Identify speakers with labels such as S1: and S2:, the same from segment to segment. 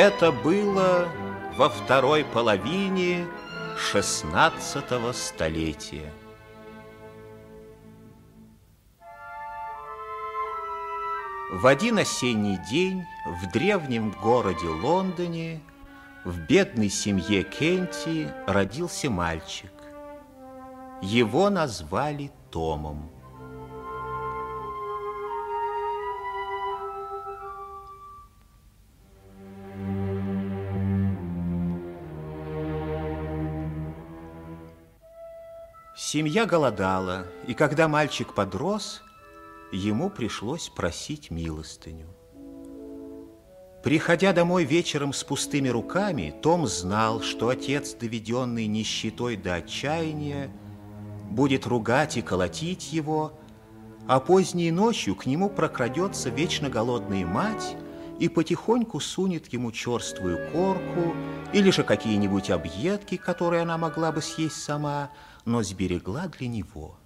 S1: Это было во второй половине шестнадцатого столетия. В один осенний день в древнем городе Лондоне в бедной семье Кенти родился мальчик. Его назвали Томом. Семья голодала, и когда мальчик подрос, ему пришлось просить милостыню. Приходя домой вечером с пустыми руками, Том знал, что отец, доведенный нищетой до отчаяния, будет ругать и колотить его, а поздней ночью к нему прокрадется вечно голодная мать и потихоньку сунет ему черствую корку или же какие-нибудь объедки, которые она могла бы съесть сама, но сберегла для него.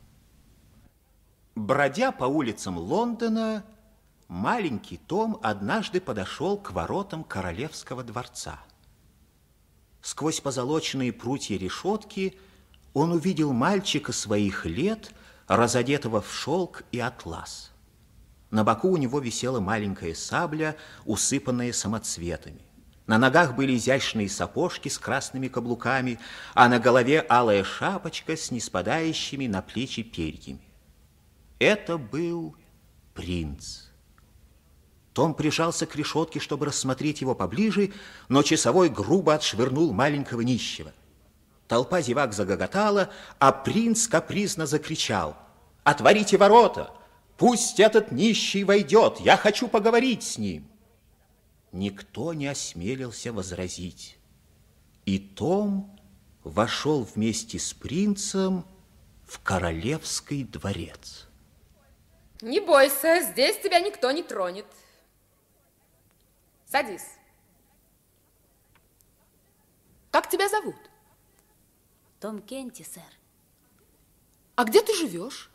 S1: Бродя по улицам Лондона, маленький Том однажды подошел к воротам королевского дворца. Сквозь позолоченные прутья решетки он увидел мальчика своих лет, разодетого в шелк и атлас. На боку у него висела маленькая сабля, усыпанная самоцветами. На ногах были изящные сапожки с красными каблуками, а на голове алая шапочка с неспадающими на плечи перьями. Это был принц. Том прижался к решетке, чтобы рассмотреть его поближе, но часовой грубо отшвырнул маленького нищего. Толпа зевак загоготала, а принц капризно закричал. «Отворите ворота! Пусть этот нищий войдет! Я хочу поговорить с ним!» Никто не осмелился возразить. И Том вошел вместе с принцем в королевский дворец.
S2: Не бойся, здесь тебя никто не тронет. Садись. Как тебя зовут?
S3: Том Кенти, сэр.
S2: А где ты живешь?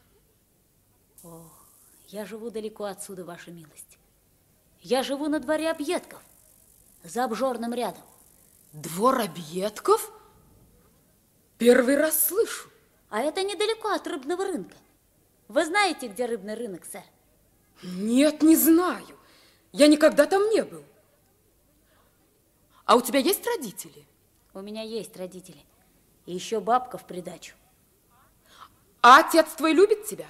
S3: О, я живу далеко отсюда, ваша милость. Я живу на дворе объедков, за обжорным рядом.
S2: Двор объедков? Первый раз слышу.
S3: А это недалеко от рыбного рынка. Вы знаете, где рыбный рынок, сэр?
S2: Нет, не знаю. Я никогда там не был. А у тебя есть родители?
S3: У меня есть родители. И еще бабка в придачу.
S2: А отец твой любит тебя?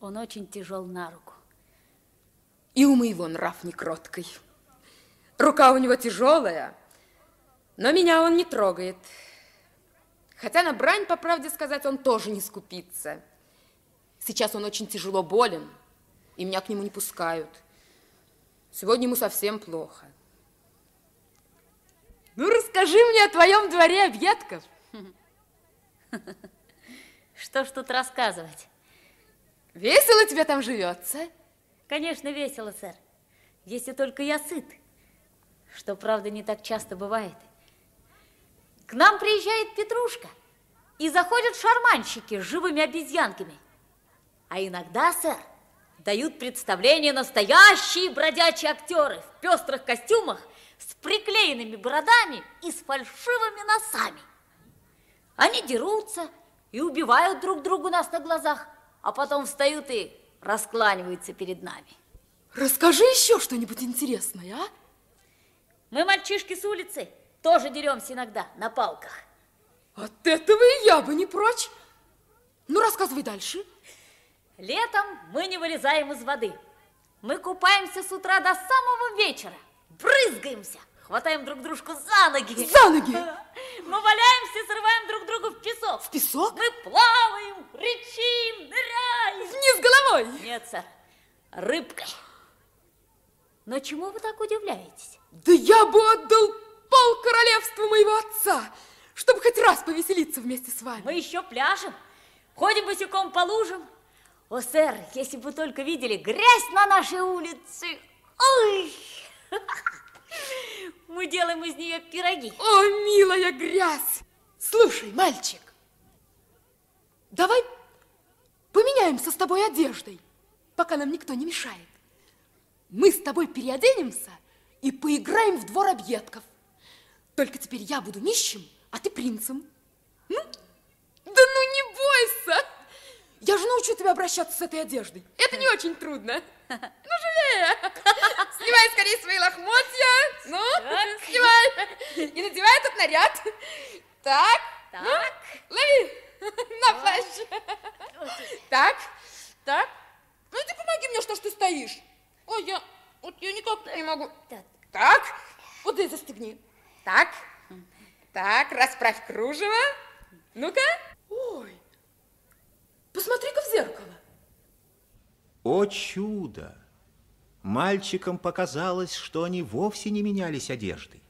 S3: Он очень тяжел на руку.
S2: И у моего нрав не кроткой. Рука у него тяжелая, но меня он не трогает. Хотя на брань, по правде сказать, он тоже не скупится. Сейчас он очень тяжело болен, и меня к нему не пускают. Сегодня ему совсем плохо. Ну, расскажи мне о твоем дворе объедков.
S3: Что ж тут рассказывать?
S2: Весело тебе там живется?
S3: Конечно, весело, сэр. Если только я сыт. Что, правда, не так часто бывает. К нам приезжает Петрушка, и заходят шарманщики с живыми обезьянками. А иногда, сэр, дают представление настоящие бродячие актеры в пестрых костюмах с приклеенными бородами и с фальшивыми носами. Они дерутся и убивают друг друга у нас на глазах, а потом встают и раскланиваются перед нами.
S2: Расскажи еще что-нибудь интересное, а?
S3: Мы, мальчишки с улицы, тоже деремся иногда на палках.
S2: От этого и я бы не прочь. Ну, рассказывай дальше.
S3: Летом мы не вылезаем из воды. Мы купаемся с утра до самого вечера. Брызгаемся, хватаем друг дружку за ноги.
S2: За ноги?
S3: Мы валяемся, срываем друг другу в песок.
S2: В песок?
S3: Мы плаваем, кричим, ныряем.
S2: Вниз головой?
S3: Нет, сэр, рыбкой. Но чему вы так удивляетесь?
S2: Да я бы отдал пол королевства моего отца, чтобы хоть раз повеселиться вместе с вами.
S3: Мы еще пляжем, ходим босиком по лужам. О, сэр, если бы только видели грязь на нашей улице. Ой! Мы делаем из нее пироги.
S2: О, милая грязь! Слушай, мальчик, давай поменяемся с тобой одеждой, пока нам никто не мешает. Мы с тобой переоденемся и поиграем в двор объедков. Только теперь я буду нищим, а ты принцем. Ну? Да ну не бойся! Я же научу тебя обращаться с этой одеждой. Это не очень трудно. Ну, живее! Снимай скорее свои лохмотья. Ну, так. снимай. И надевай этот наряд. Так. Так. Ну, лови. На плащ. Так. Так. Ну, ты помоги мне, что ж ты стоишь. Ой, я, вот я никак не могу. Так. Так. Вот и застегни. Так. Так, расправь кружево. Ну-ка. Ой, посмотри-ка в зеркало.
S1: О чудо! Мальчикам показалось, что они вовсе не менялись одеждой.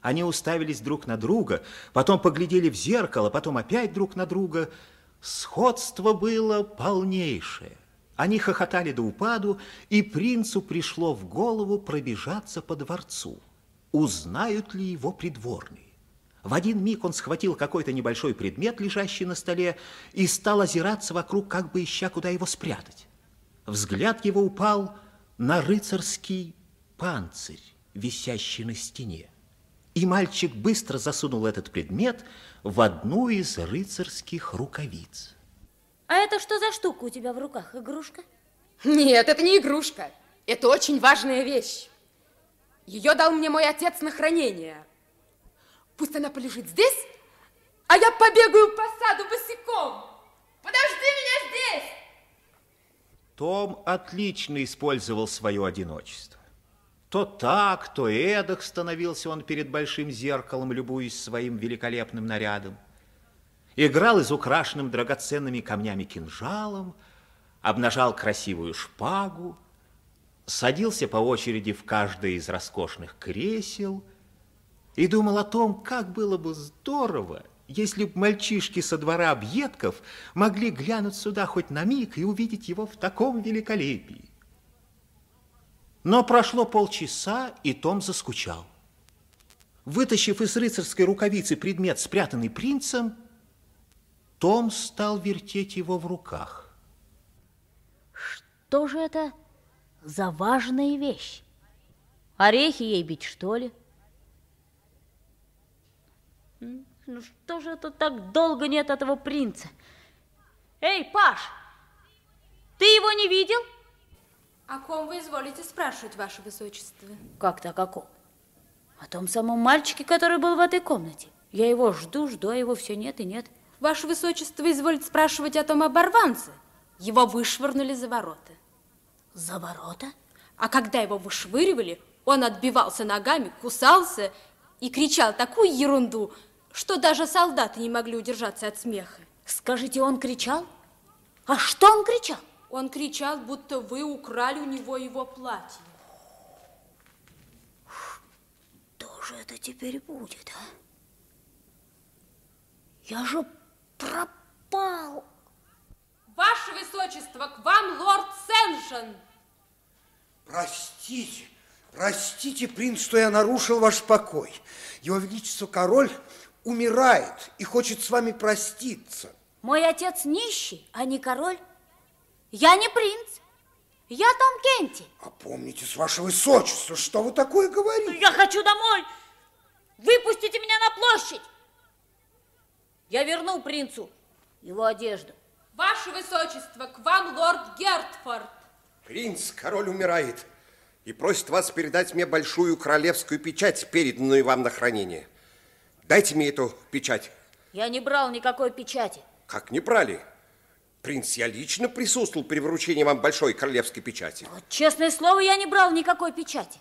S1: Они уставились друг на друга, потом поглядели в зеркало, потом опять друг на друга. Сходство было полнейшее. Они хохотали до упаду, и принцу пришло в голову пробежаться по дворцу. Узнают ли его придворные? В один миг он схватил какой-то небольшой предмет, лежащий на столе, и стал озираться вокруг, как бы ища, куда его спрятать. Взгляд его упал на рыцарский панцирь, висящий на стене. И мальчик быстро засунул этот предмет в одну из рыцарских рукавиц.
S3: А это что за штука у тебя в руках, игрушка?
S2: Нет, это не игрушка. Это очень важная вещь. Ее дал мне мой отец на хранение. Пусть она полежит здесь, а я побегаю по саду босиком. Подожди меня здесь!
S1: Том отлично использовал свое одиночество. То так, то эдак становился он перед большим зеркалом, любуясь своим великолепным нарядом. Играл из украшенным драгоценными камнями кинжалом, обнажал красивую шпагу, садился по очереди в каждое из роскошных кресел и думал о том, как было бы здорово, если б мальчишки со двора объедков могли глянуть сюда хоть на миг и увидеть его в таком великолепии. Но прошло полчаса, и Том заскучал. Вытащив из рыцарской рукавицы предмет, спрятанный принцем, том стал вертеть его в руках.
S3: Что же это за важная вещь? Орехи ей бить, что ли? Ну что же это так долго нет этого принца? Эй, Паш, ты его не видел?
S2: О ком вы изволите спрашивать, ваше высочество?
S3: Как так, о ком? О том самом мальчике, который был в этой комнате. Я его жду, жду, а его все нет и нет.
S2: Ваше высочество изволит спрашивать о том оборванце. Его вышвырнули за ворота.
S3: За ворота?
S2: А когда его вышвыривали, он отбивался ногами, кусался и кричал такую ерунду, что даже солдаты не могли удержаться от смеха.
S3: Скажите, он кричал? А что он кричал?
S2: Он кричал, будто вы украли у него его платье.
S3: Что же это теперь будет, а? Я же пропал.
S2: Ваше Высочество, к вам лорд Сеншен.
S4: Простите, простите, принц, что я нарушил ваш покой. Его Величество король умирает и хочет с вами проститься.
S3: Мой отец нищий, а не король. Я не принц. Я Том Кенти.
S4: А помните, с ваше высочество, что вы такое говорите?
S3: Я хочу домой. Выпустите меня на площадь. Я верну принцу его одежду.
S2: Ваше высочество, к вам лорд Гертфорд.
S5: Принц, король умирает и просит вас передать мне большую королевскую печать, переданную вам на хранение. Дайте мне эту печать.
S3: Я не брал никакой печати.
S5: Как не брали? Принц, я лично присутствовал при вручении вам большой королевской печати.
S3: Вот, честное слово, я не брал никакой печати.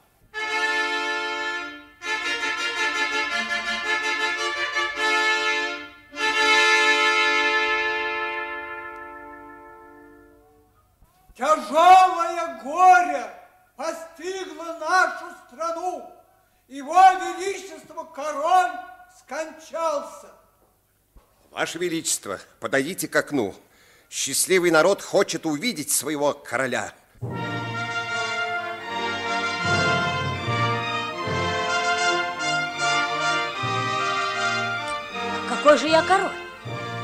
S6: Тяжелое горе постигло нашу страну. Его Величество король скончался.
S5: Ваше Величество, подойдите к окну. Счастливый народ хочет увидеть своего короля.
S3: Какой же я король?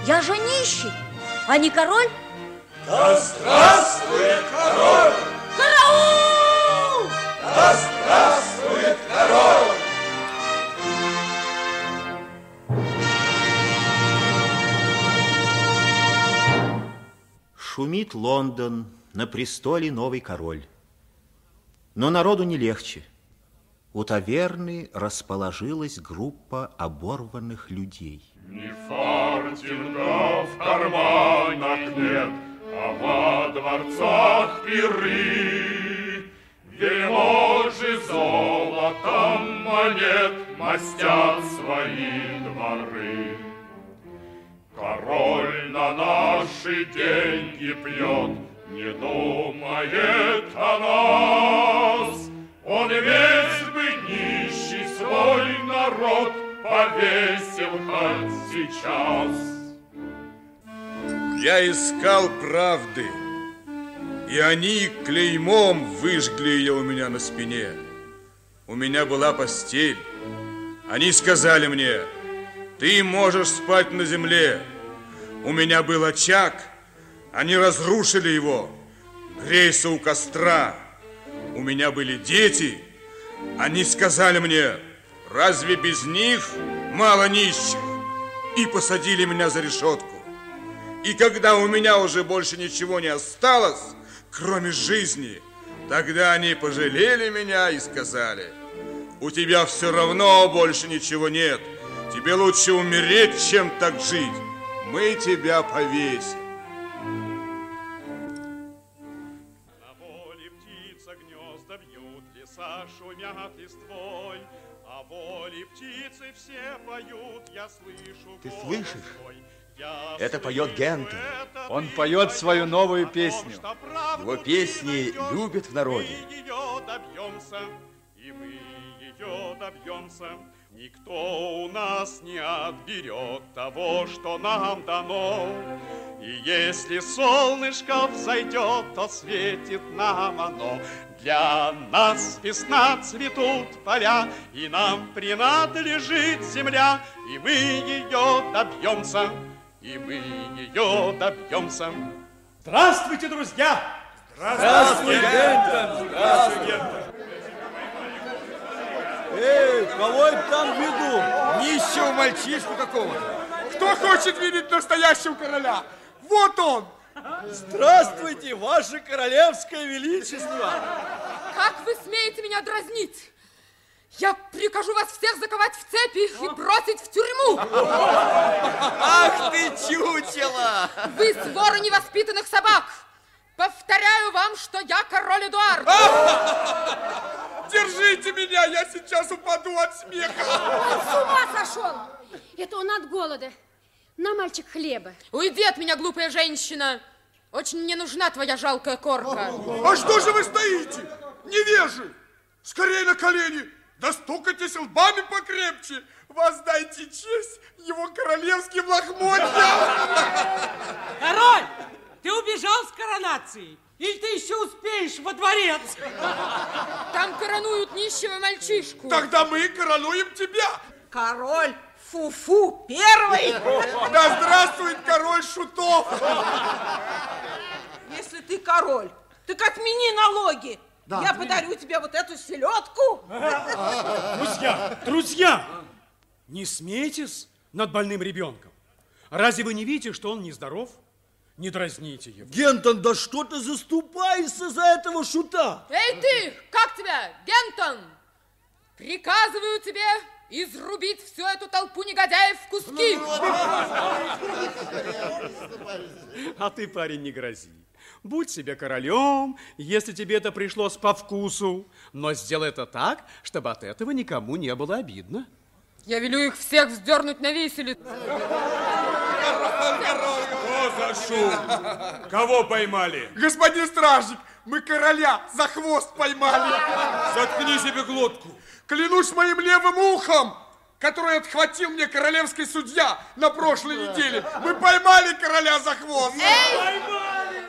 S3: Я же нищий, а не король?
S6: Да здравствует король!
S3: Караул!
S6: Да здравствует
S1: Шумит Лондон, на престоле новый король. Но народу не легче. У таверны расположилась группа оборванных людей.
S7: Ни фартинга в карманах нет, а во дворцах пиры. Вельможи золотом монет мастят свои дворы. Король на наши деньги пьет, не думает о нас. Он весь бы нищий свой народ повесил хоть сейчас.
S8: Я искал правды, и они клеймом выжгли ее у меня на спине. У меня была постель. Они сказали мне, ты можешь спать на земле. У меня был очаг, они разрушили его. Грейся у костра. У меня были дети, они сказали мне, разве без них мало нищих? И посадили меня за решетку. И когда у меня уже больше ничего не осталось, кроме жизни, тогда они пожалели меня и сказали, у тебя все равно больше ничего нет. Тебе лучше умереть, чем так жить. Мы тебя повесим.
S7: На воле птица гнезда бьют, леса шумят листвой, а воле птицы все поют, я слышу
S6: Ты слышишь? Это поет Гентон.
S9: Он поет свою новую песню.
S6: Его песни любят в народе.
S7: Мы ее добьемся, и мы ее добьемся. Никто у нас не отберет того, что нам дано. И если солнышко взойдет, то светит нам оно. Для нас весна цветут поля, и нам принадлежит земля, и мы ее добьемся, и мы ее добьемся.
S9: Здравствуйте, друзья!
S10: Здравствуй,
S9: Гентон! Здравствуй, Гентон! Эй, кого это там веду?
S10: Нищего мальчишку какого-то.
S9: Кто хочет видеть настоящего короля? Вот он! Здравствуйте, ваше королевское величество!
S2: Как вы смеете меня дразнить? Я прикажу вас всех заковать в цепи и бросить в тюрьму.
S6: Ах ты, чучело!
S2: Вы свора невоспитанных собак. Повторяю вам, что я король Эдуард.
S9: Держите меня, я сейчас упаду от смеха!
S11: С ума сошел! Это он от голода. На мальчик хлеба.
S2: Уйди от меня, глупая женщина. Очень мне нужна твоя жалкая корка.
S9: А что же вы стоите? Невежи! Скорее на колени! Достукайтесь лбами покрепче! Воздайте честь его королевским лохмотьям!
S12: Король, ты убежал с коронацией? Или ты еще успеешь во дворец?
S2: Там коронуют нищего мальчишку.
S9: Тогда мы коронуем тебя!
S12: Король Фу-фу первый!
S9: Да здравствует король шутов!
S12: Если ты король, так отмени налоги. Я подарю тебе вот эту селедку.
S13: Друзья, друзья, не смейтесь над больным ребенком. Разве вы не видите, что он нездоров? Не дразните его.
S9: Гентон, да что ты заступаешься за этого шута?
S2: Эй ты, как тебя, Гентон? Приказываю тебе изрубить всю эту толпу негодяев в куски.
S13: А ты, парень, не грози. Будь себе королем, если тебе это пришлось по вкусу. Но сделай это так, чтобы от этого никому не было обидно.
S2: Я велю их всех вздернуть на виселицу.
S9: За шум? Кого поймали? Господин стражник, мы короля за хвост поймали. Заткни себе глотку. Клянусь моим левым ухом, который отхватил мне королевский судья на прошлой неделе. Мы поймали короля за хвост.
S2: Эй,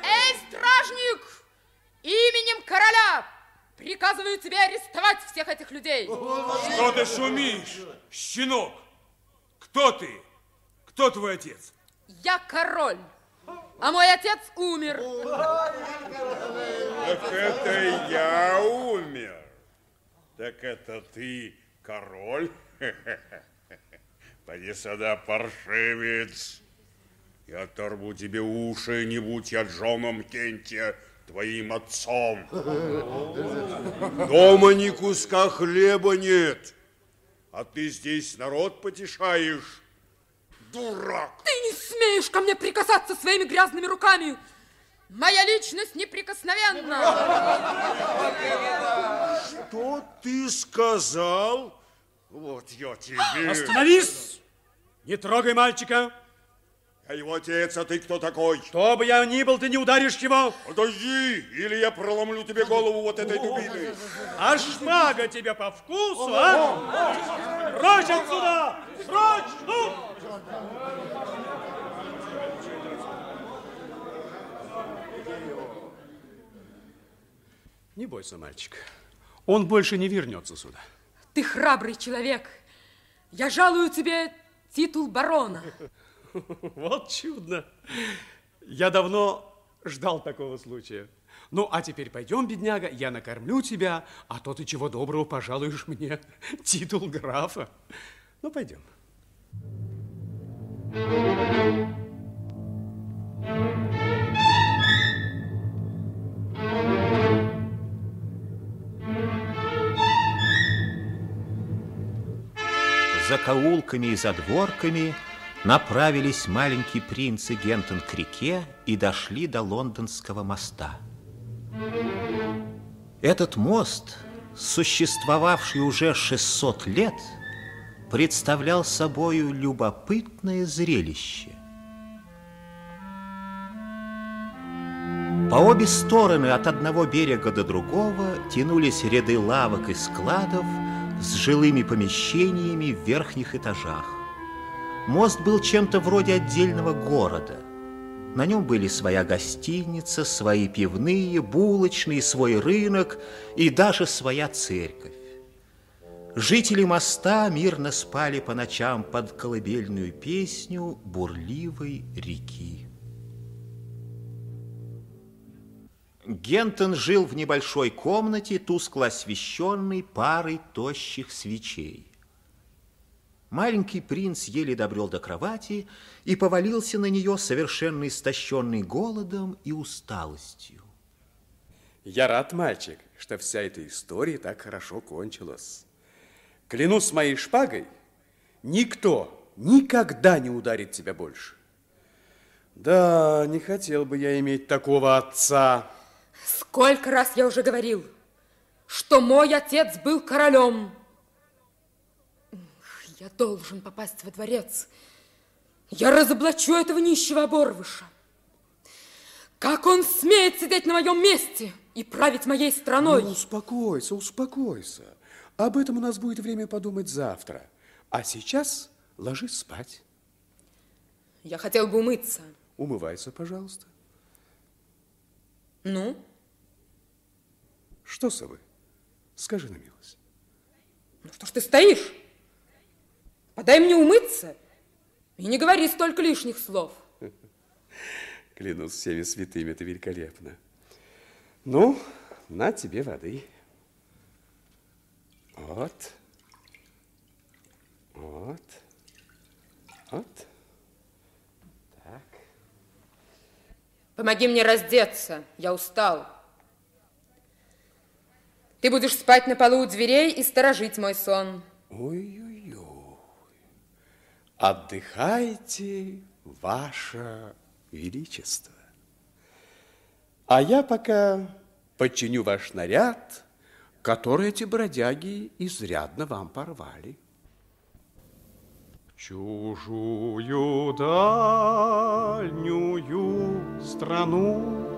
S2: эй, стражник! Именем короля приказываю тебе арестовать всех этих людей.
S9: Что ты шумишь, щенок? Кто ты? Кто твой отец?
S2: Я король, а мой отец умер.
S7: Так это я умер. Так это ты король? Поди сюда, паршивец.
S10: Я оторву тебе уши, не будь я Джоном Кенте, твоим отцом. Дома ни куска хлеба нет, а ты здесь народ потешаешь. Дурак!
S2: Ты не смеешь ко мне прикасаться своими грязными руками! Моя личность неприкосновенна!
S10: Что ты сказал? Вот я тебе...
S13: Остановись! Не трогай мальчика!
S10: Я его отец, а ты кто такой?
S13: Кто бы я ни был, ты не ударишь его!
S10: Подожди, или я проломлю тебе голову вот этой дубиной.
S13: А шмага тебе по вкусу, а? Прочь отсюда! Прочь! Ну! Не бойся, мальчик. Он больше не вернется сюда.
S2: Ты храбрый человек. Я жалую тебе титул барона.
S13: Вот чудно. Я давно ждал такого случая. Ну, а теперь пойдем, бедняга, я накормлю тебя, а то ты чего доброго пожалуешь мне титул графа. Ну, пойдем.
S1: За каулками и задворками направились маленький принц и Гентон к реке и дошли до лондонского моста. Этот мост, существовавший уже 600 лет, представлял собою любопытное зрелище. По обе стороны от одного берега до другого тянулись ряды лавок и складов с жилыми помещениями в верхних этажах. Мост был чем-то вроде отдельного города. На нем были своя гостиница, свои пивные, булочные, свой рынок и даже своя церковь. Жители моста мирно спали по ночам под колыбельную песню бурливой реки. Гентон жил в небольшой комнате, тускло освещенной парой тощих свечей. Маленький принц еле добрел до кровати и повалился на нее, совершенно истощенный голодом и усталостью.
S13: Я рад, мальчик, что вся эта история так хорошо кончилась. Клянусь моей шпагой, никто никогда не ударит тебя больше. Да, не хотел бы я иметь такого отца.
S2: Сколько раз я уже говорил, что мой отец был королем. Я должен попасть во дворец. Я разоблачу этого нищего оборвыша. Как он смеет сидеть на моем месте и править моей страной?
S13: Ну, успокойся, успокойся. Об этом у нас будет время подумать завтра. А сейчас ложись спать.
S2: Я хотел бы умыться.
S13: Умывайся, пожалуйста.
S2: Ну?
S13: Что, совы? Скажи на милость.
S2: Ну что ж ты стоишь? Подай мне умыться и не говори столько лишних слов.
S13: Клянусь всеми святыми, это великолепно. Ну, на тебе воды. Вот. Вот. Вот. Так.
S2: Помоги мне раздеться, я устал. Ты будешь спать на полу у дверей и сторожить мой сон.
S13: Ой-ой-ой. Отдыхайте, ваше величество. А я пока подчиню ваш наряд, который эти бродяги изрядно вам порвали. Чужую дальнюю страну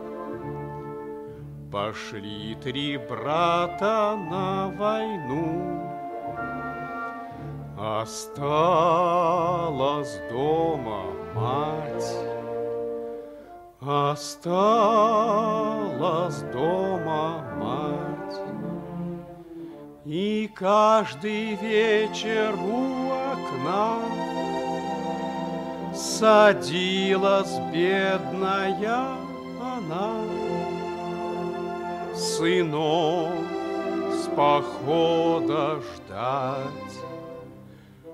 S13: Пошли три брата на войну. Осталась дома мать, Осталась дома мать. И каждый вечер у окна Садилась бедная она Сынов с похода ждать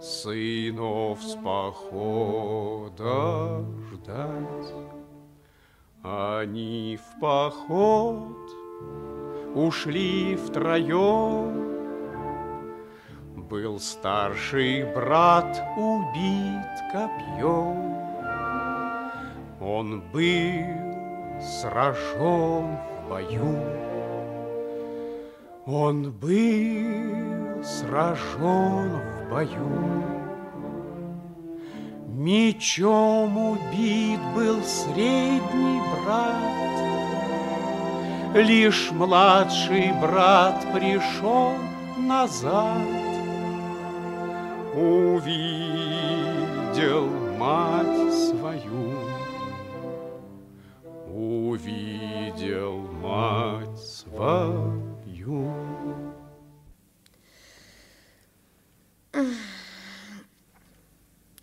S7: сынов с похода ждать. Они в поход ушли втроем. Был старший брат убит копьем. Он был сражен в бою. Он был сражен в бою. Мечом убит был средний брат, Лишь младший брат пришел назад. Увидел мать свою, увидел мать свою.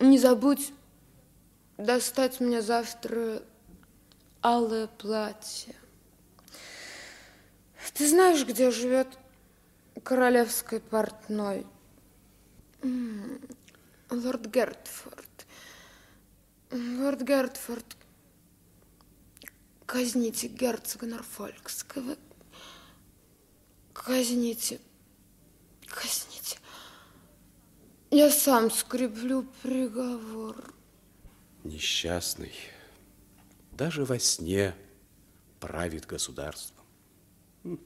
S2: Не забудь достать мне завтра алое платье. Ты знаешь, где живет королевский портной? Лорд Гертфорд. Лорд Гертфорд, казните герцога Норфолкского. Казните, казните. Я сам скреплю приговор.
S13: Несчастный, даже во сне правит государством. Хм.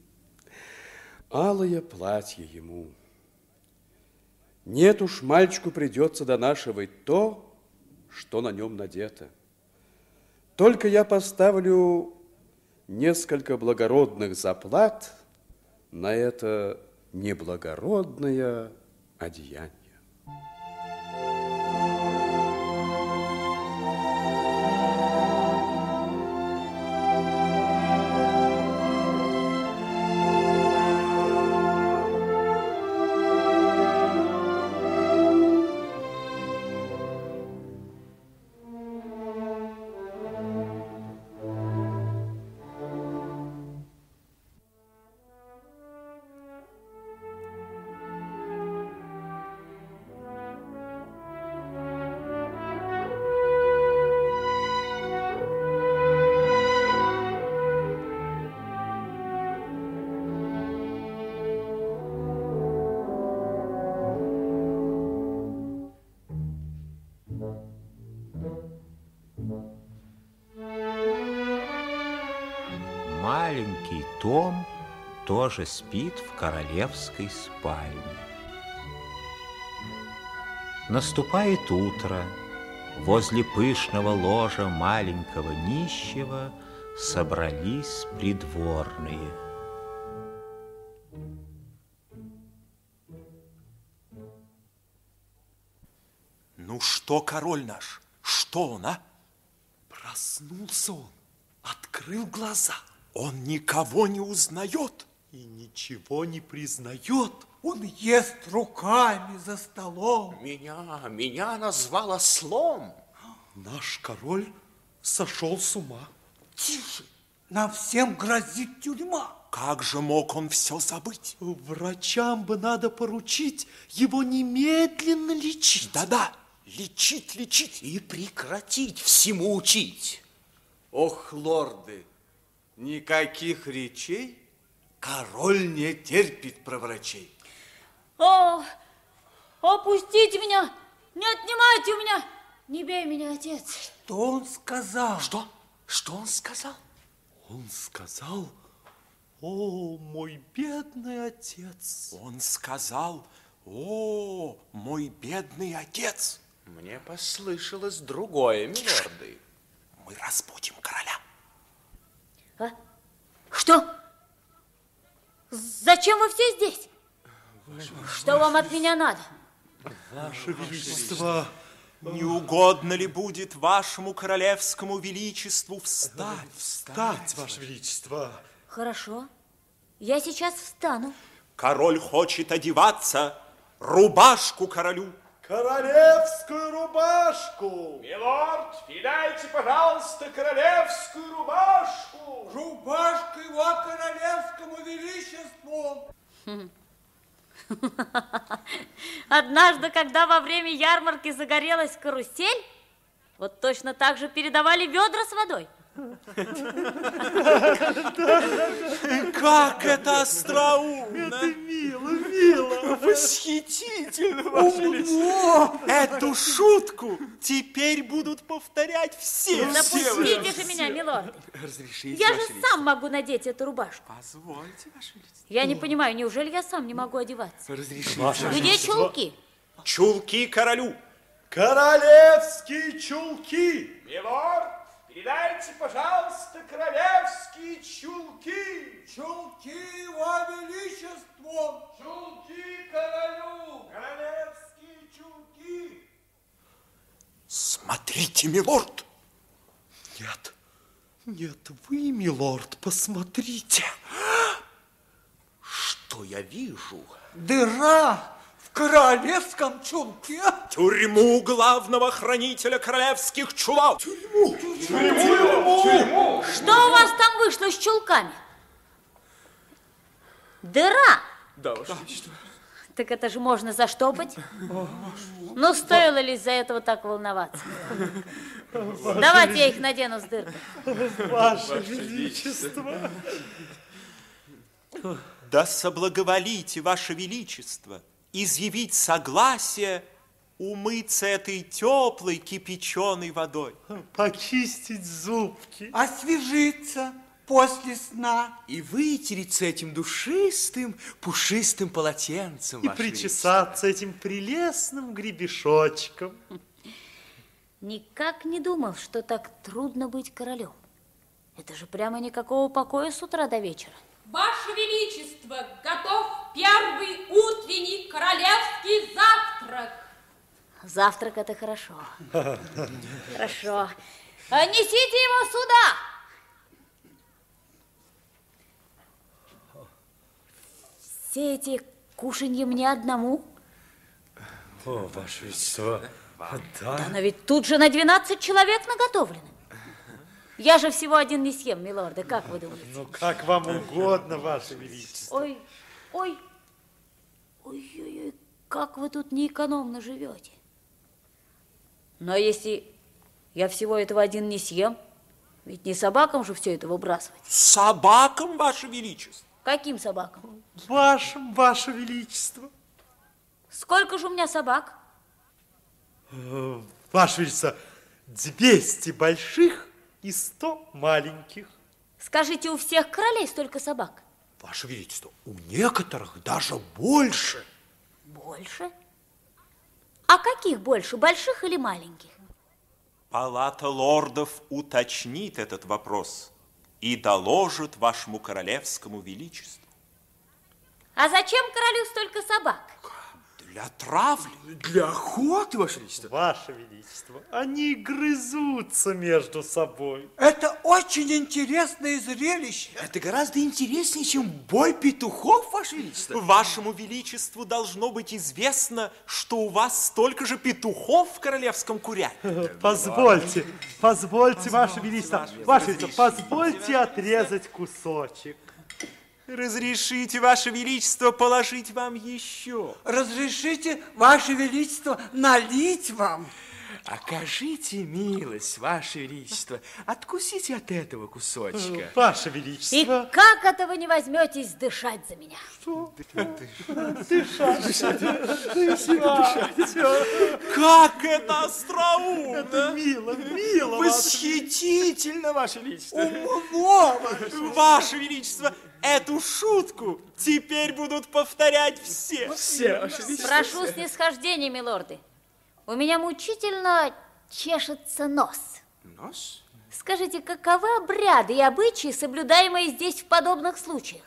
S13: Алое платье ему. Нет уж, мальчику придется донашивать то, что на нем надето. Только я поставлю несколько благородных заплат на это неблагородное одеяние.
S1: Том тоже спит в королевской спальне. Наступает утро. Возле пышного ложа маленького нищего собрались придворные.
S14: Ну что, король наш, что он, а?
S15: Проснулся он, открыл глаза.
S14: Он никого не узнает.
S15: И ничего не признает. Он ест руками за столом.
S16: Меня, меня назвал ослом.
S15: Наш король сошел с ума. Тише, нам всем грозит тюрьма.
S14: Как же мог он все забыть?
S15: Врачам бы надо поручить его немедленно лечить.
S14: Да-да, лечить, лечить.
S16: И прекратить всему учить.
S17: Ох, лорды, никаких речей король не терпит про врачей.
S3: О, опустите меня, не отнимайте у меня, не бей меня, отец.
S15: Что он сказал?
S14: Что? Что он сказал?
S15: Он сказал, о, мой бедный отец.
S14: Он сказал, о, мой бедный отец.
S16: Мне послышалось другое, милорды.
S14: Мы разбудим короля.
S3: А? Что? Зачем вы все здесь? Что вам от меня надо?
S15: Ваше Величество,
S14: не угодно ли будет вашему королевскому величеству встать?
S15: Встать, Ваше Величество.
S3: Хорошо, я сейчас встану.
S14: Король хочет одеваться. Рубашку королю.
S15: Королевскую рубашку!
S9: Милорд, передайте, пожалуйста, королевскую рубашку!
S15: Рубашку его королевскому величеству!
S3: Однажды, когда во время ярмарки загорелась карусель, вот точно так же передавали ведра с водой.
S14: Как это остроумно!
S15: Это мило, мило.
S14: Восхитительно, Ваше Величество! Эту шутку теперь будут повторять все.
S3: Запустите же меня, милорд.
S14: Разрешите,
S3: Я же сам могу надеть эту рубашку.
S14: Позвольте, Ваше Величество.
S3: Я не понимаю, неужели я сам не могу одеваться?
S14: Разрешите,
S3: Ваше Где чулки?
S14: Чулки королю.
S15: Королевские чулки.
S9: Милорд, передайте, пожалуйста, королевские чулки.
S15: Чулки во величество.
S9: Чулки королю.
S15: Королевские чулки.
S14: Смотрите, милорд.
S15: Нет, нет, вы, милорд, посмотрите.
S14: Что я вижу?
S15: Дыра королевском чулке.
S14: Тюрьму главного хранителя королевских чулок. Тюрьму.
S3: Что у вас там вышло с чулками? Дыра?
S14: Да, Ваше Величество.
S3: Так это же можно заштопать. Ну, стоило ли из-за этого так волноваться? Давайте я их надену с дыркой.
S15: Ваше Величество.
S14: Да соблаговолите, Ваше Величество, изъявить согласие умыться этой теплой кипяченой водой.
S15: Почистить зубки.
S17: Освежиться после сна. И вытереться этим душистым, пушистым полотенцем,
S15: И причесаться этим прелестным гребешочком.
S3: Никак не думал, что так трудно быть королем. Это же прямо никакого покоя с утра до вечера.
S2: Ваше Величество, готов первый утренний королевский завтрак.
S3: Завтрак это хорошо. Хорошо. А Несите его сюда. Все эти кушанья мне одному?
S15: О, Ваше Величество.
S3: Да, но ведь тут же на 12 человек наготовлены. Я же всего один не съем, милорды, как вы думаете?
S15: Ну, как вам угодно, Ваше Величество.
S3: Ой, ой, ой-ой-ой, как вы тут неэкономно живете. Но если я всего этого один не съем, ведь не собакам же все это выбрасывать.
S14: Собакам, Ваше Величество.
S3: Каким собакам?
S15: Вашим, Ваше Величество.
S3: Сколько же у меня собак?
S15: Э, Ваше Величество, 200 больших и 100 маленьких.
S3: Скажите, у всех королей столько собак?
S15: Ваше Величество, у некоторых даже больше.
S3: Больше? А каких больше, больших или маленьких?
S14: Палата лордов уточнит этот вопрос и доложит вашему королевскому величеству.
S3: А зачем королю столько собак?
S14: Для травли.
S15: Для охоты, Ваше Величество. Ваше Величество, они грызутся между собой.
S17: Это очень интересное зрелище.
S14: Это гораздо интереснее, чем бой петухов, Ваше Величество. Вашему Величеству должно быть известно, что у вас столько же петухов в королевском курятнике.
S15: Позвольте, позвольте, Ваше Величество, Ваше Величество, позвольте отрезать кусочек.
S14: Разрешите, Ваше Величество, положить вам еще.
S17: Разрешите, Ваше Величество, налить вам.
S16: Окажите милость, Ваше Величество, откусите от этого кусочка.
S15: Ваше
S3: И
S15: Величество.
S3: как это вы не возьметесь дышать за меня?
S14: Как это остроумно!
S15: Это мило, мило.
S14: Восхитительно, Ваше Величество!
S17: Умно,
S14: Ваше Величество, эту шутку теперь будут повторять все.
S16: Все, Величество.
S3: Прошу снисхождения, милорды. У меня мучительно чешется нос.
S16: Нос?
S3: Скажите, каковы обряды и обычаи, соблюдаемые здесь в подобных случаях?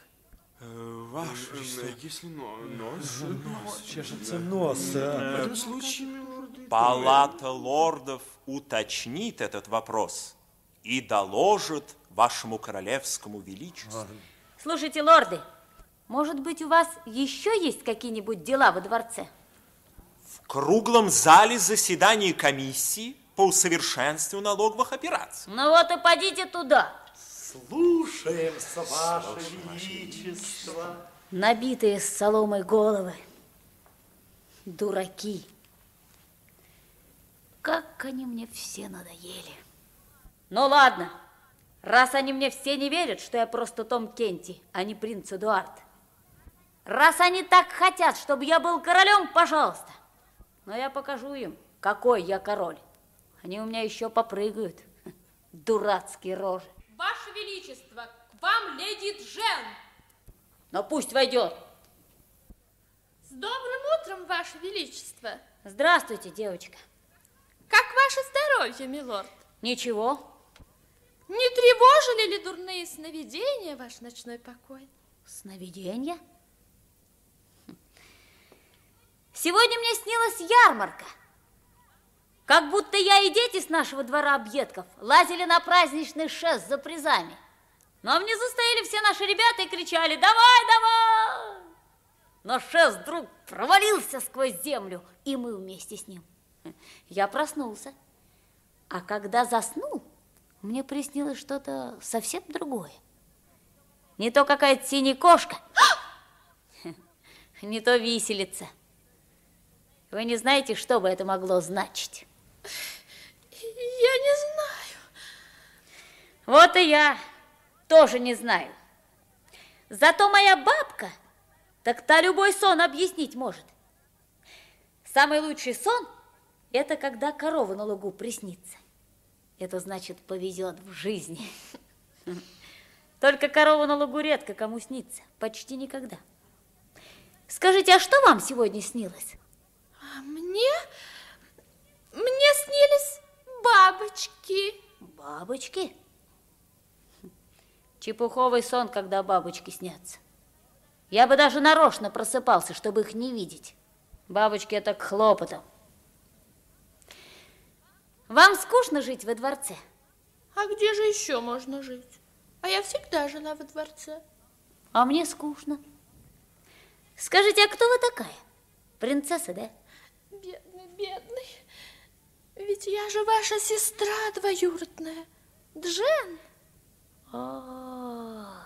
S14: Ваше Величество,
S16: Если но- нос...
S15: Чешется нос. а.
S16: В этом случае, милорды...
S14: Палата лордов уточнит этот вопрос и доложит вашему королевскому величеству.
S3: Слушайте, лорды, может быть, у вас еще есть какие-нибудь дела во дворце?
S14: В круглом зале заседаний комиссии по усовершенствованию налоговых операций.
S3: Ну вот и подите туда.
S15: Слушаемся, Ваше Величество.
S3: Набитые с соломой головы. Дураки. Как они мне все надоели. Ну ладно, раз они мне все не верят, что я просто Том Кенти, а не принц Эдуард. Раз они так хотят, чтобы я был королем, пожалуйста. Но я покажу им, какой я король. Они у меня еще попрыгают. Дурацкие рожи.
S18: Ваше Величество, к вам леди Джен.
S3: Но пусть войдет.
S12: С добрым утром, Ваше Величество.
S3: Здравствуйте, девочка.
S12: Как ваше здоровье, милорд?
S3: Ничего.
S12: Не тревожили ли дурные сновидения ваш ночной покой?
S3: Сновидения? Сегодня мне снилась ярмарка. Как будто я и дети с нашего двора объедков лазили на праздничный шест за призами. Но внизу стояли все наши ребята и кричали «Давай, давай!» Но шест вдруг провалился сквозь землю, и мы вместе с ним. Я проснулся. А когда заснул, мне приснилось что-то совсем другое. Не то какая-то синяя кошка, не то виселица. Вы не знаете, что бы это могло значить?
S12: Я не знаю.
S3: Вот и я тоже не знаю. Зато моя бабка, так та любой сон объяснить может. Самый лучший сон – это когда корова на лугу приснится. Это значит, повезет в жизни. Только корова на лугу редко кому снится, почти никогда. Скажите, а что вам сегодня снилось?
S12: А мне? Мне снились бабочки.
S3: Бабочки? Чепуховый сон, когда бабочки снятся. Я бы даже нарочно просыпался, чтобы их не видеть. Бабочки это к хлопотам. Вам скучно жить во дворце?
S12: А где же еще можно жить? А я всегда жила во дворце.
S3: А мне скучно. Скажите, а кто вы такая? Принцесса, да?
S12: Бедный, бедный. Ведь я же ваша сестра двоюродная, Джен.
S3: А,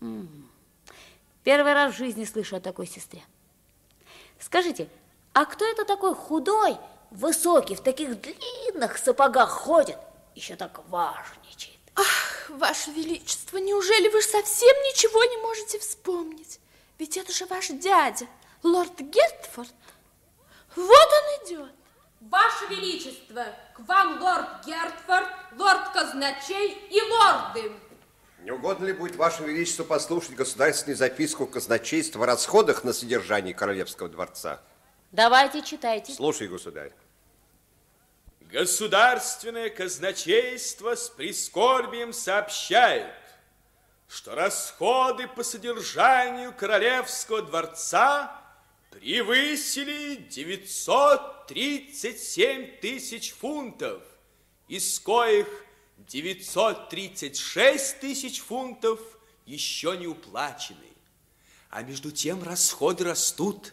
S3: м. Первый раз в жизни слышу о такой сестре. Скажите, а кто это такой худой, высокий, в таких длинных сапогах ходит, еще так важничает?
S12: Ах, ваше величество, неужели вы совсем ничего не можете вспомнить? Ведь это же ваш дядя, лорд Гертфорд. Вот он идет.
S18: Ваше Величество, к вам лорд Гертфорд, лорд Казначей и лорды.
S5: Не угодно ли будет Ваше Величество послушать государственную записку казначейства о расходах на содержание Королевского дворца?
S3: Давайте читайте.
S5: Слушай, государь.
S13: Государственное казначейство с прискорбием сообщает, что расходы по содержанию Королевского дворца превысили 937 тысяч фунтов, из коих 936 тысяч фунтов еще не уплачены. А между тем расходы растут.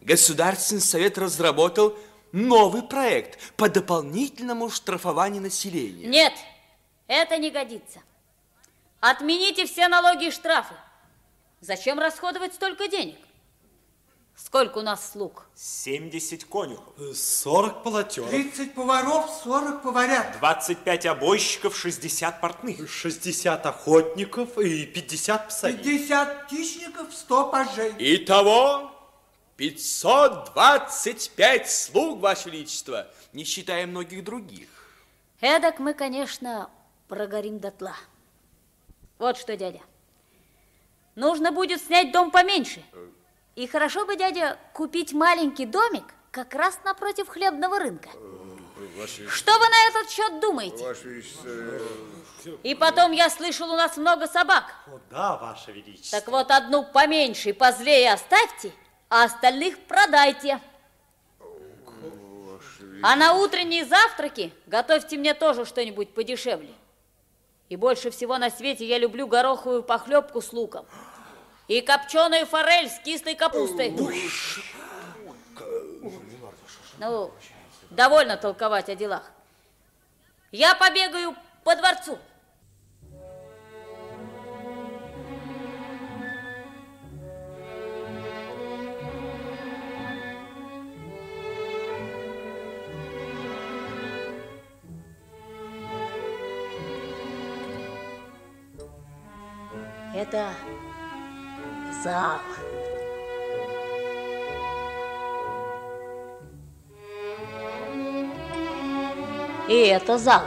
S13: Государственный совет разработал новый проект по дополнительному штрафованию населения.
S3: Нет, это не годится. Отмените все налоги и штрафы. Зачем расходовать столько денег? Сколько у нас слуг?
S14: 70 конюхов.
S15: 40 полотеров. 30 поваров, 40 поварят.
S14: 25 обойщиков, 60 портных.
S15: 60 охотников и 50 псарей.
S17: 50 птичников, 100 пажей.
S13: Итого 525 слуг, Ваше Величество, не считая многих других.
S3: Эдак мы, конечно, прогорим дотла. Вот что, дядя. Нужно будет снять дом поменьше. И хорошо бы, дядя, купить маленький домик как раз напротив хлебного рынка. Что вы на этот счет думаете?
S5: Ваше Величество...
S3: И потом, я слышал, у нас много собак.
S15: О, да, Ваше Величество.
S3: Так вот, одну поменьше и позлее оставьте, а остальных продайте. А на утренние завтраки готовьте мне тоже что-нибудь подешевле. И больше всего на свете я люблю гороховую похлебку с луком. И копченую форель с кислой капустой. Ну, довольно толковать о делах. Я побегаю по дворцу. Это зал. И это зал.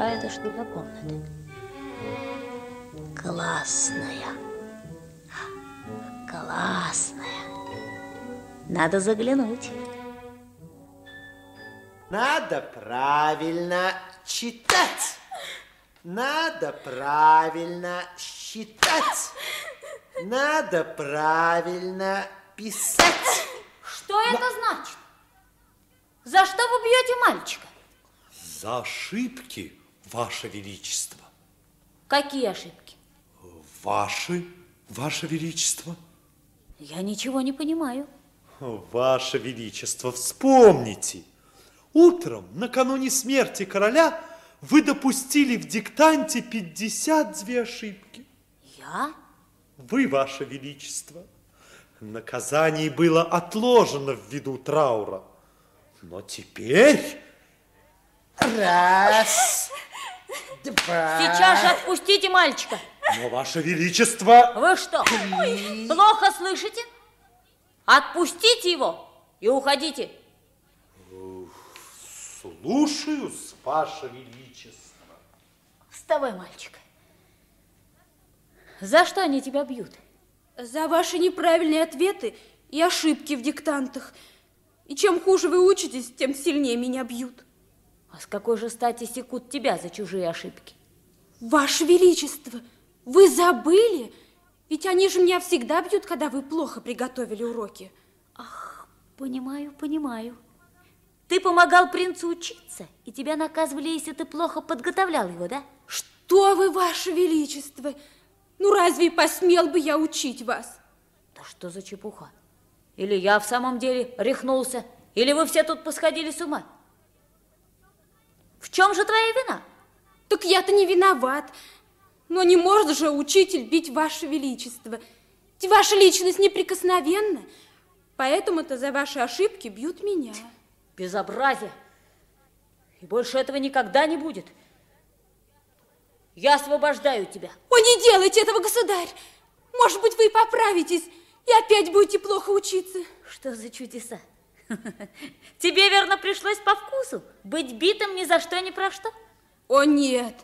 S3: А это что за комната? Классная. Классная. Надо заглянуть.
S19: Надо правильно читать. Надо правильно считать. Надо правильно писать.
S3: Что это значит? За что вы бьете мальчика?
S15: За ошибки, Ваше Величество.
S3: Какие ошибки?
S15: Ваши, Ваше Величество.
S3: Я ничего не понимаю.
S15: Ваше Величество, вспомните. Утром, накануне смерти короля, вы допустили в диктанте 52 ошибки.
S3: Я?
S15: Вы, Ваше Величество. Наказание было отложено ввиду траура. Но теперь...
S19: Раз, два...
S3: Сейчас же отпустите мальчика.
S15: Но, Ваше Величество...
S3: Вы что, плохо слышите? Отпустите его и уходите.
S15: Слушаюсь, Ваше Величество.
S3: Вставай, мальчик. За что они тебя бьют?
S20: За ваши неправильные ответы и ошибки в диктантах. И чем хуже вы учитесь, тем сильнее меня бьют.
S3: А с какой же стати секут тебя за чужие ошибки?
S20: Ваше Величество, вы забыли? Ведь они же меня всегда бьют, когда вы плохо приготовили уроки.
S3: Ах, понимаю, понимаю. Ты помогал принцу учиться, и тебя наказывали, если ты плохо подготовлял его, да?
S20: Что вы, Ваше Величество? Ну, разве посмел бы я учить вас?
S3: Да что за чепуха? Или я в самом деле рехнулся, или вы все тут посходили с ума? В чем же твоя вина?
S20: Так я-то не виноват. Но не может же учитель бить Ваше Величество. Ведь ваша личность неприкосновенна. Поэтому-то за ваши ошибки бьют меня.
S3: Безобразие. И больше этого никогда не будет. Я освобождаю тебя.
S20: О, не делайте этого, государь! Может быть, вы поправитесь и опять будете плохо учиться.
S3: Что за чудеса? Тебе, верно, пришлось по вкусу быть битым ни за что, ни про что?
S20: О, нет,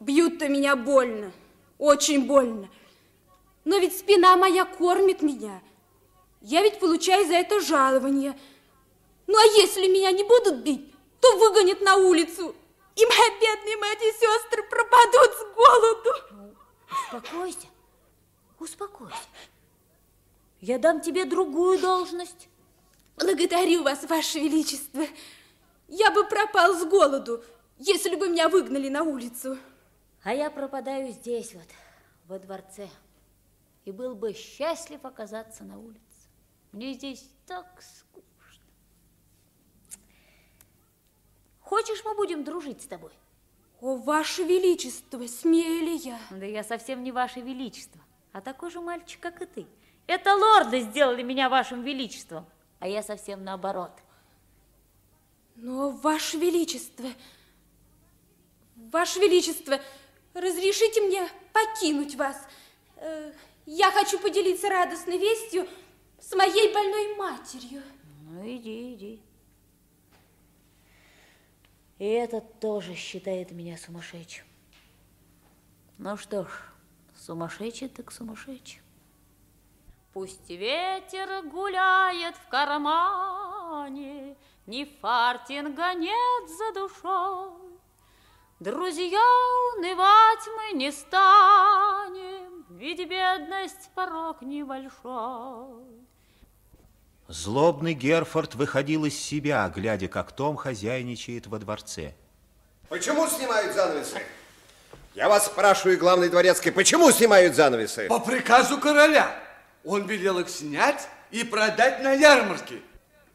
S20: бьют-то меня больно, очень больно. Но ведь спина моя кормит меня. Я ведь получаю за это жалование. Ну, а если меня не будут бить, то выгонят на улицу. И мои бедные мать и сестры пропадут с голоду.
S3: Успокойся, успокойся. Я дам тебе другую должность.
S20: Благодарю вас, Ваше Величество. Я бы пропал с голоду, если бы меня выгнали на улицу.
S3: А я пропадаю здесь вот, во дворце. И был бы счастлив оказаться на улице. Мне здесь так скучно. Хочешь, мы будем дружить с тобой?
S20: О, Ваше Величество, смею ли я?
S3: Да я совсем не Ваше Величество, а такой же мальчик, как и ты. Это лорды сделали меня Вашим Величеством, а я совсем наоборот.
S20: Но, Ваше Величество, Ваше Величество, разрешите мне покинуть вас. Э, Я хочу поделиться радостной вестью с моей больной матерью.
S3: Ну, иди, иди. И этот тоже считает меня сумасшедшим. Ну что ж, сумасшедший так сумасшедший. Пусть ветер гуляет в кармане, Ни фартинга нет за душой. Друзья, унывать мы не станем, Ведь бедность порог небольшой.
S1: Злобный Герфорд выходил из себя, глядя, как Том хозяйничает во дворце.
S5: Почему снимают занавесы? Я вас спрашиваю, главный дворецкий, почему снимают занавесы?
S17: По приказу короля. Он велел их снять и продать на ярмарке.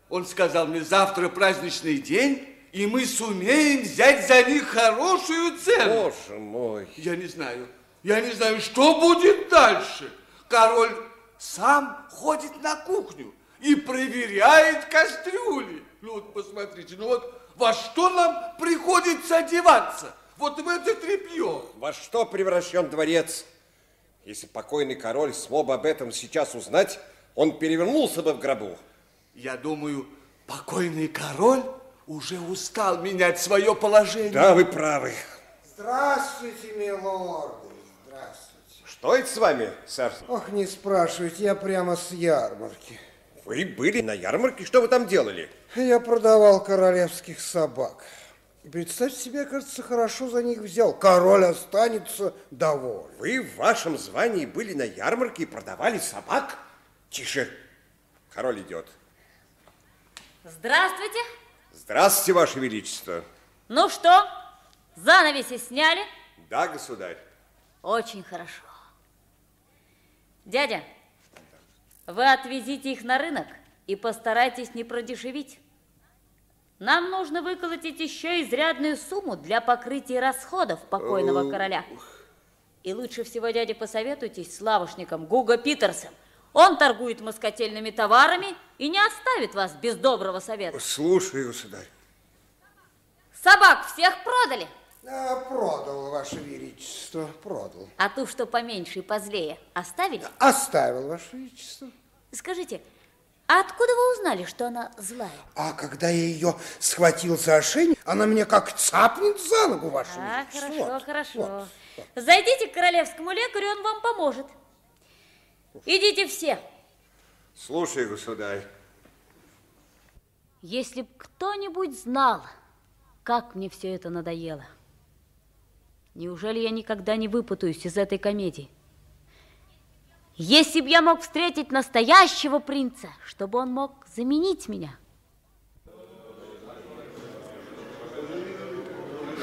S17: Он сказал мне, завтра праздничный день, и мы сумеем взять за них хорошую цену.
S5: Боже мой.
S17: Я не знаю. Я не знаю, что будет дальше. Король сам ходит на кухню и проверяет кастрюли. Ну вот посмотрите, ну вот Во что нам приходится одеваться? Вот в это тряпье.
S5: Во что превращен дворец? Если покойный король смог об этом сейчас узнать, он перевернулся бы в гробу.
S17: Я думаю, покойный король уже устал менять свое положение.
S5: Да, вы правы.
S4: Здравствуйте, милорды. Здравствуйте.
S5: Что это с вами, сэр?
S4: Ох, не спрашивайте, я прямо с ярмарки.
S5: Вы были на ярмарке? Что вы там делали?
S4: Я продавал королевских собак. Представьте себе, кажется, хорошо за них взял. Король останется доволен.
S5: Вы в вашем звании были на ярмарке и продавали собак? Тише. Король идет.
S3: Здравствуйте.
S5: Здравствуйте, Ваше Величество.
S3: Ну что, занавеси сняли?
S5: Да, государь.
S3: Очень хорошо. Дядя, вы отвезите их на рынок и постарайтесь не продешевить. Нам нужно выколотить еще изрядную сумму для покрытия расходов покойного короля. И лучше всего, дядя, посоветуйтесь с лавочником Гуго Питерсом. Он торгует москотельными товарами и не оставит вас без доброго совета.
S5: Слушаю, государь.
S3: Собак всех продали?
S4: А, продал, Ваше Величество, продал.
S3: А ту, что поменьше и позлее, оставили?
S4: Оставил, Ваше Величество.
S3: Скажите, а откуда вы узнали, что она злая?
S4: А когда я ее схватил за ошейник, она меня как цапнет за ногу, Ваше
S3: А, хорошо,
S4: Вот,
S3: хорошо.
S4: вот.
S3: Зайдите к королевскому лекарю, он вам поможет. Идите все.
S5: Слушай, государь.
S3: Если б кто-нибудь знал, как мне все это надоело. Неужели я никогда не выпутаюсь из этой комедии? Если б я мог встретить настоящего принца, чтобы он мог заменить меня.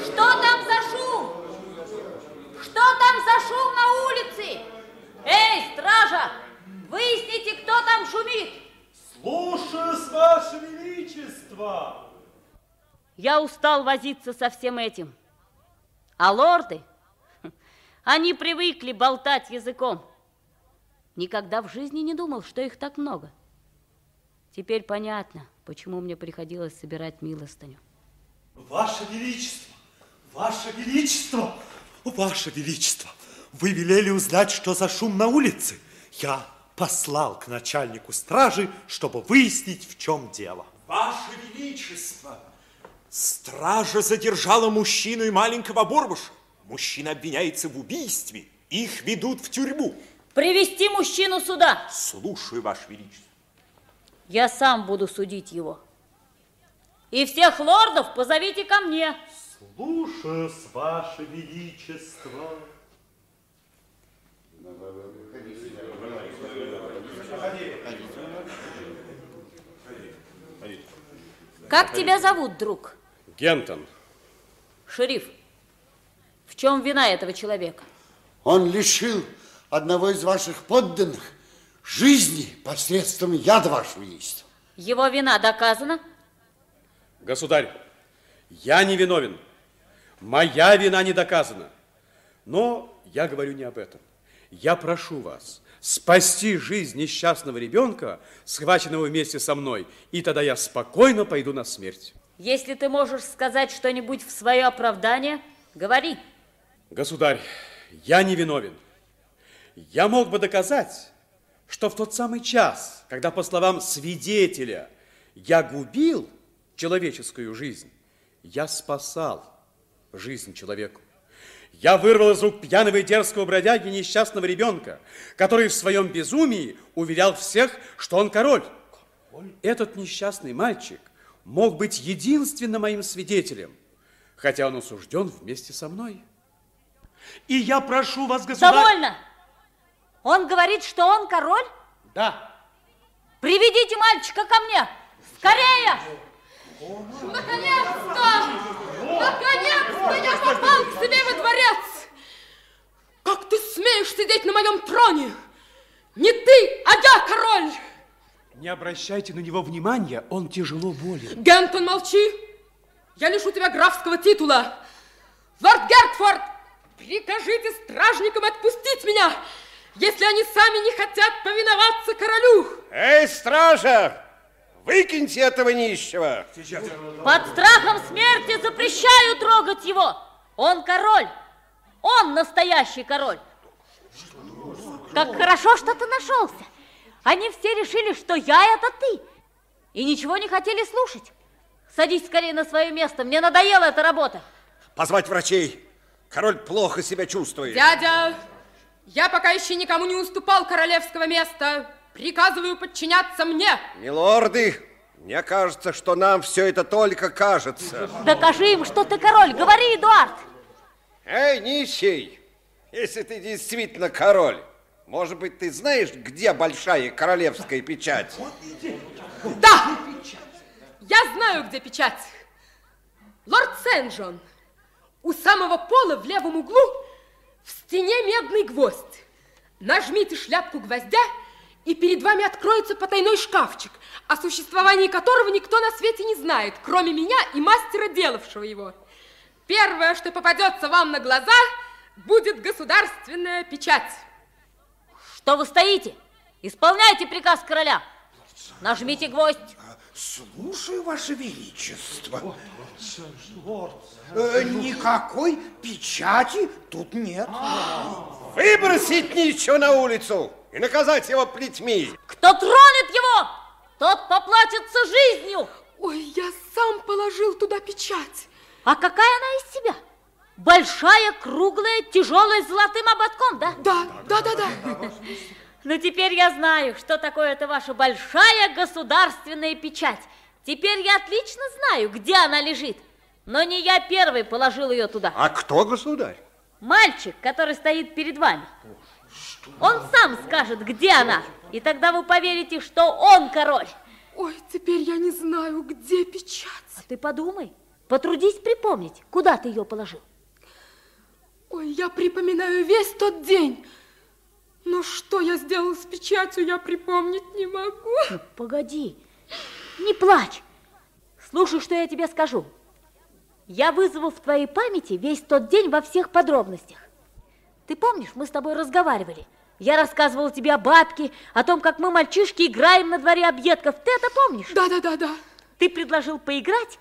S3: Что там за шум? Что там за шум на улице? Эй, стража, выясните, кто там шумит.
S14: Слушаюсь, Ваше Величество.
S3: Я устал возиться со всем этим. А лорды, они привыкли болтать языком. Никогда в жизни не думал, что их так много. Теперь понятно, почему мне приходилось собирать милостыню.
S14: Ваше Величество, Ваше Величество, Ваше Величество, вы велели узнать, что за шум на улице. Я послал к начальнику стражи, чтобы выяснить, в чем дело. Ваше Величество, стража задержала мужчину и маленького Бурбуша. Мужчина обвиняется в убийстве. Их ведут в тюрьму.
S3: Привести мужчину сюда.
S14: Слушаю, Ваше Величество.
S3: Я сам буду судить его. И всех лордов позовите ко мне.
S14: Слушаюсь, Ваше Величество.
S3: Как тебя зовут, друг?
S13: Гентон.
S3: Шериф, в чем вина этого человека?
S21: Он лишил одного из ваших подданных жизни посредством яда, Ваше Величество.
S3: Его вина доказана?
S13: Государь, я не виновен. Моя вина не доказана. Но я говорю не об этом. Я прошу вас спасти жизнь несчастного ребенка, схваченного вместе со мной, и тогда я спокойно пойду на смерть.
S3: Если ты можешь сказать что-нибудь в свое оправдание, говори.
S13: Государь, я не виновен. Я мог бы доказать, что в тот самый час, когда, по словам свидетеля, я губил человеческую жизнь, я спасал жизнь человеку. Я вырвал из рук пьяного и дерзкого бродяги несчастного ребенка, который в своем безумии уверял всех, что он король. Этот несчастный мальчик мог быть единственным моим свидетелем, хотя он осужден вместе со мной. И я прошу вас, государь...
S3: Довольно! Он говорит, что он король?
S13: Да.
S3: Приведите мальчика ко мне! Скорее! Наконец-то! Наконец-то я попал к себе во дворец!
S2: Как ты смеешь сидеть на моем троне? Не ты, а я король!
S13: Не обращайте на него внимания, он тяжело болен.
S2: Гентон, молчи! Я лишу тебя графского титула. Лорд Гертфорд, прикажите стражникам отпустить меня, если они сами не хотят повиноваться королю.
S5: Эй, стража! Выкиньте этого нищего.
S3: Под страхом смерти запрещаю трогать его. Он король. Он настоящий король. Как хорошо, что ты нашелся. Они все решили, что я это ты. И ничего не хотели слушать. Садись скорее на свое место. Мне надоела эта работа.
S5: Позвать врачей. Король плохо себя чувствует.
S2: Дядя, я пока еще никому не уступал королевского места. Приказываю подчиняться мне.
S5: Милорды, мне кажется, что нам все это только кажется.
S3: Докажи им, что ты король. Говори, Эдуард.
S5: Эй, нищий, если ты действительно король, может быть, ты знаешь, где большая королевская печать?
S2: Да! Я знаю, где печать. Лорд Сен-Джон, у самого пола в левом углу в стене медный гвоздь. Нажмите шляпку гвоздя, и перед вами откроется потайной шкафчик, о существовании которого никто на свете не знает, кроме меня и мастера, делавшего его. Первое, что попадется вам на глаза, будет государственная печать.
S3: Что вы стоите? Исполняйте приказ короля. Нажмите гвоздь.
S4: Слушаю, Ваше Величество. Э, никакой печати тут нет.
S5: Выбросить ничего на улицу и наказать его плетьми.
S3: Кто тронет его, тот поплатится жизнью.
S2: Ой, я сам положил туда печать.
S3: А какая она из себя? Большая, круглая, тяжелая, с золотым ободком, да?
S2: Да, да, да, да.
S3: Ну, теперь я знаю, что такое это ваша большая государственная печать. Теперь я отлично знаю, где она лежит. Но не я первый положил ее туда.
S5: А кто государь?
S3: Мальчик, который стоит перед вами. Он сам скажет, где она. И тогда вы поверите, что он король.
S2: Ой, теперь я не знаю, где печать.
S3: А ты подумай. Потрудись припомнить, куда ты ее положил.
S2: Ой, я припоминаю весь тот день. Но что я сделал с печатью, я припомнить не могу.
S3: Ну, погоди, не плачь. Слушай, что я тебе скажу. Я вызову в твоей памяти весь тот день во всех подробностях. Ты помнишь, мы с тобой разговаривали. Я рассказывала тебе о бабке, о том, как мы, мальчишки, играем на дворе объедков. Ты это помнишь?
S2: Да, да, да, да.
S3: Ты предложил поиграть,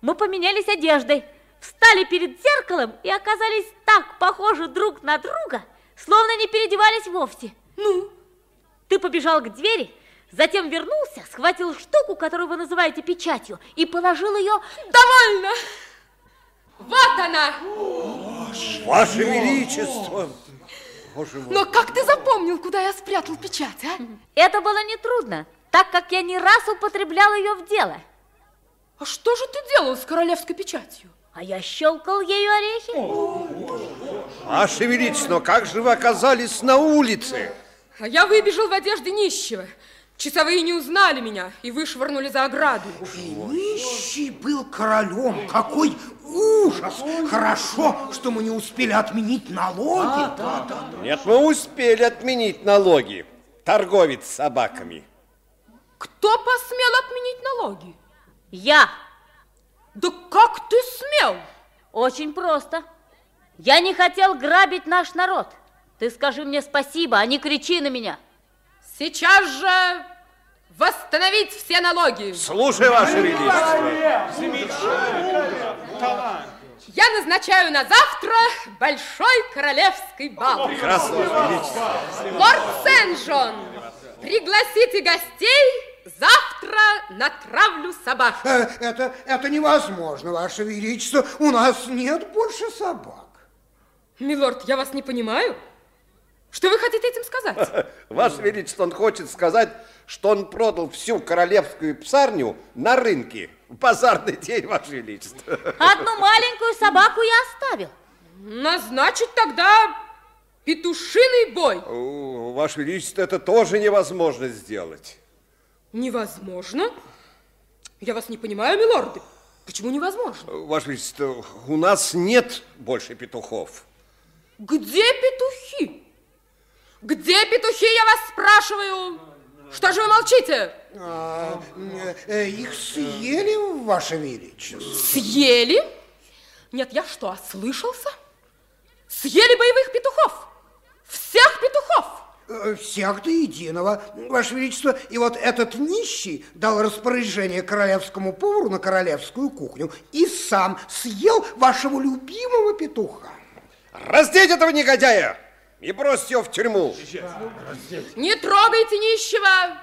S3: мы поменялись одеждой, встали перед зеркалом и оказались так похожи друг на друга, словно не переодевались вовсе.
S2: Ну?
S3: Ты побежал к двери, затем вернулся, схватил штуку, которую вы называете печатью, и положил ее...
S2: Довольно! Вот она!
S5: Ваше Величество! Боже мой.
S2: Но как ты запомнил, куда я спрятал печать, а?
S3: Это было нетрудно, так как я не раз употреблял ее в дело.
S2: А что же ты делал с королевской печатью?
S3: А я щелкал ею орехи.
S5: Ваше Величество, как же вы оказались на улице?
S2: А я выбежал в одежде нищего. Часовые не узнали меня и вышвырнули за ограду.
S4: Нищий был королем. Какой ужас! Хорошо, что мы не успели отменить налоги.
S5: Да, да, да. Нет, мы успели отменить налоги. Торговец с собаками.
S2: Кто посмел отменить налоги?
S3: Я.
S2: Да как ты смел?
S3: Очень просто. Я не хотел грабить наш народ. Ты скажи мне спасибо, а не кричи на меня.
S2: Сейчас же восстановить все налоги.
S5: Слушай, Ваше Величество.
S2: Я назначаю на завтра большой королевский бал.
S5: Прекрасно, Ваше Величество.
S2: Лорд Сен-Джон, пригласите гостей, завтра натравлю собак.
S4: Э, Это, это невозможно, Ваше Величество. У нас нет больше собак.
S2: Милорд, я вас не понимаю. Что вы хотите этим сказать?
S5: Ваше Величество, он хочет сказать, что он продал всю королевскую псарню на рынке. В базарный день, Ваше Величество.
S3: Одну маленькую собаку я оставил.
S2: Назначить тогда петушиный бой.
S5: О, Ваше Величество, это тоже невозможно сделать.
S2: Невозможно? Я вас не понимаю, милорды. Почему невозможно?
S5: Ваше Величество, у нас нет больше петухов.
S2: Где петухи? Где петухи, я вас спрашиваю? Что же вы молчите?
S4: А, э, их съели, Ваше Величество.
S2: Съели? Нет, я что, ослышался? Съели боевых петухов? Всех петухов?
S4: Э, Всех до единого, Ваше Величество. И вот этот нищий дал распоряжение королевскому повару на королевскую кухню и сам съел вашего любимого петуха.
S5: Раздеть этого негодяя и бросьте его в тюрьму.
S2: Не трогайте нищего!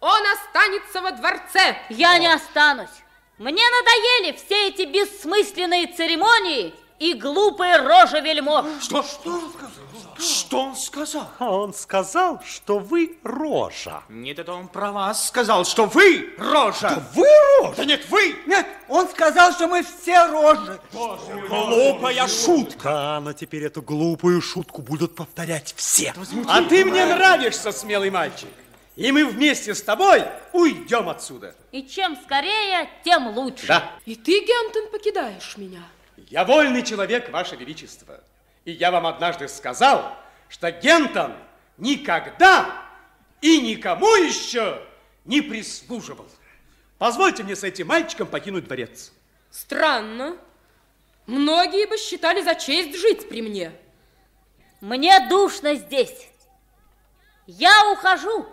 S2: Он останется во дворце.
S3: Я не останусь. Мне надоели все эти бессмысленные церемонии и глупые рожи вельмож.
S15: Что? Что он сказал? Что он сказал? Он сказал, что вы рожа.
S14: Нет, это он про вас сказал, что вы рожа.
S15: Да вы рожа?
S14: Да нет, вы.
S22: Нет, он сказал, что мы все рожи.
S15: Глупая шутка. Но теперь эту глупую шутку будут повторять все. А ты мне нравишься, смелый мальчик. И мы вместе с тобой уйдем отсюда.
S3: И чем скорее, тем лучше.
S15: Да.
S2: И ты, Гентон, покидаешь меня.
S7: Я вольный человек, Ваше Величество. И я вам однажды сказал, что Гентон никогда и никому еще не прислуживал. Позвольте мне с этим мальчиком покинуть дворец.
S2: Странно. Многие бы считали за честь жить при мне.
S3: Мне душно здесь. Я ухожу.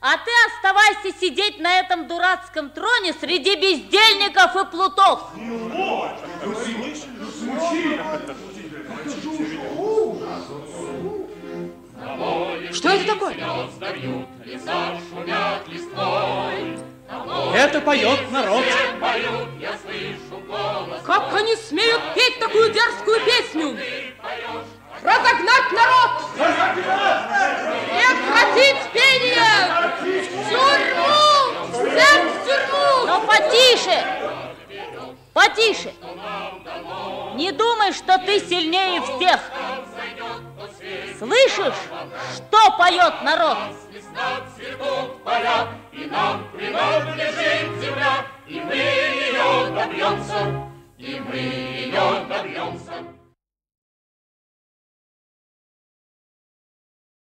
S3: А ты оставайся сидеть на этом дурацком троне среди бездельников и плутов.
S2: Что это такое?
S7: Это поет народ.
S2: Как они смеют петь такую дерзкую песню? Разогнать народ! Прекратить пение! В тюрьму! Всех в тюрьму!
S3: Но потише! Потише! Не думай, что ты сильнее всех! Слышишь, что поет народ?
S23: И нам принадлежит земля, и мы ее добьемся, и мы ее добьемся.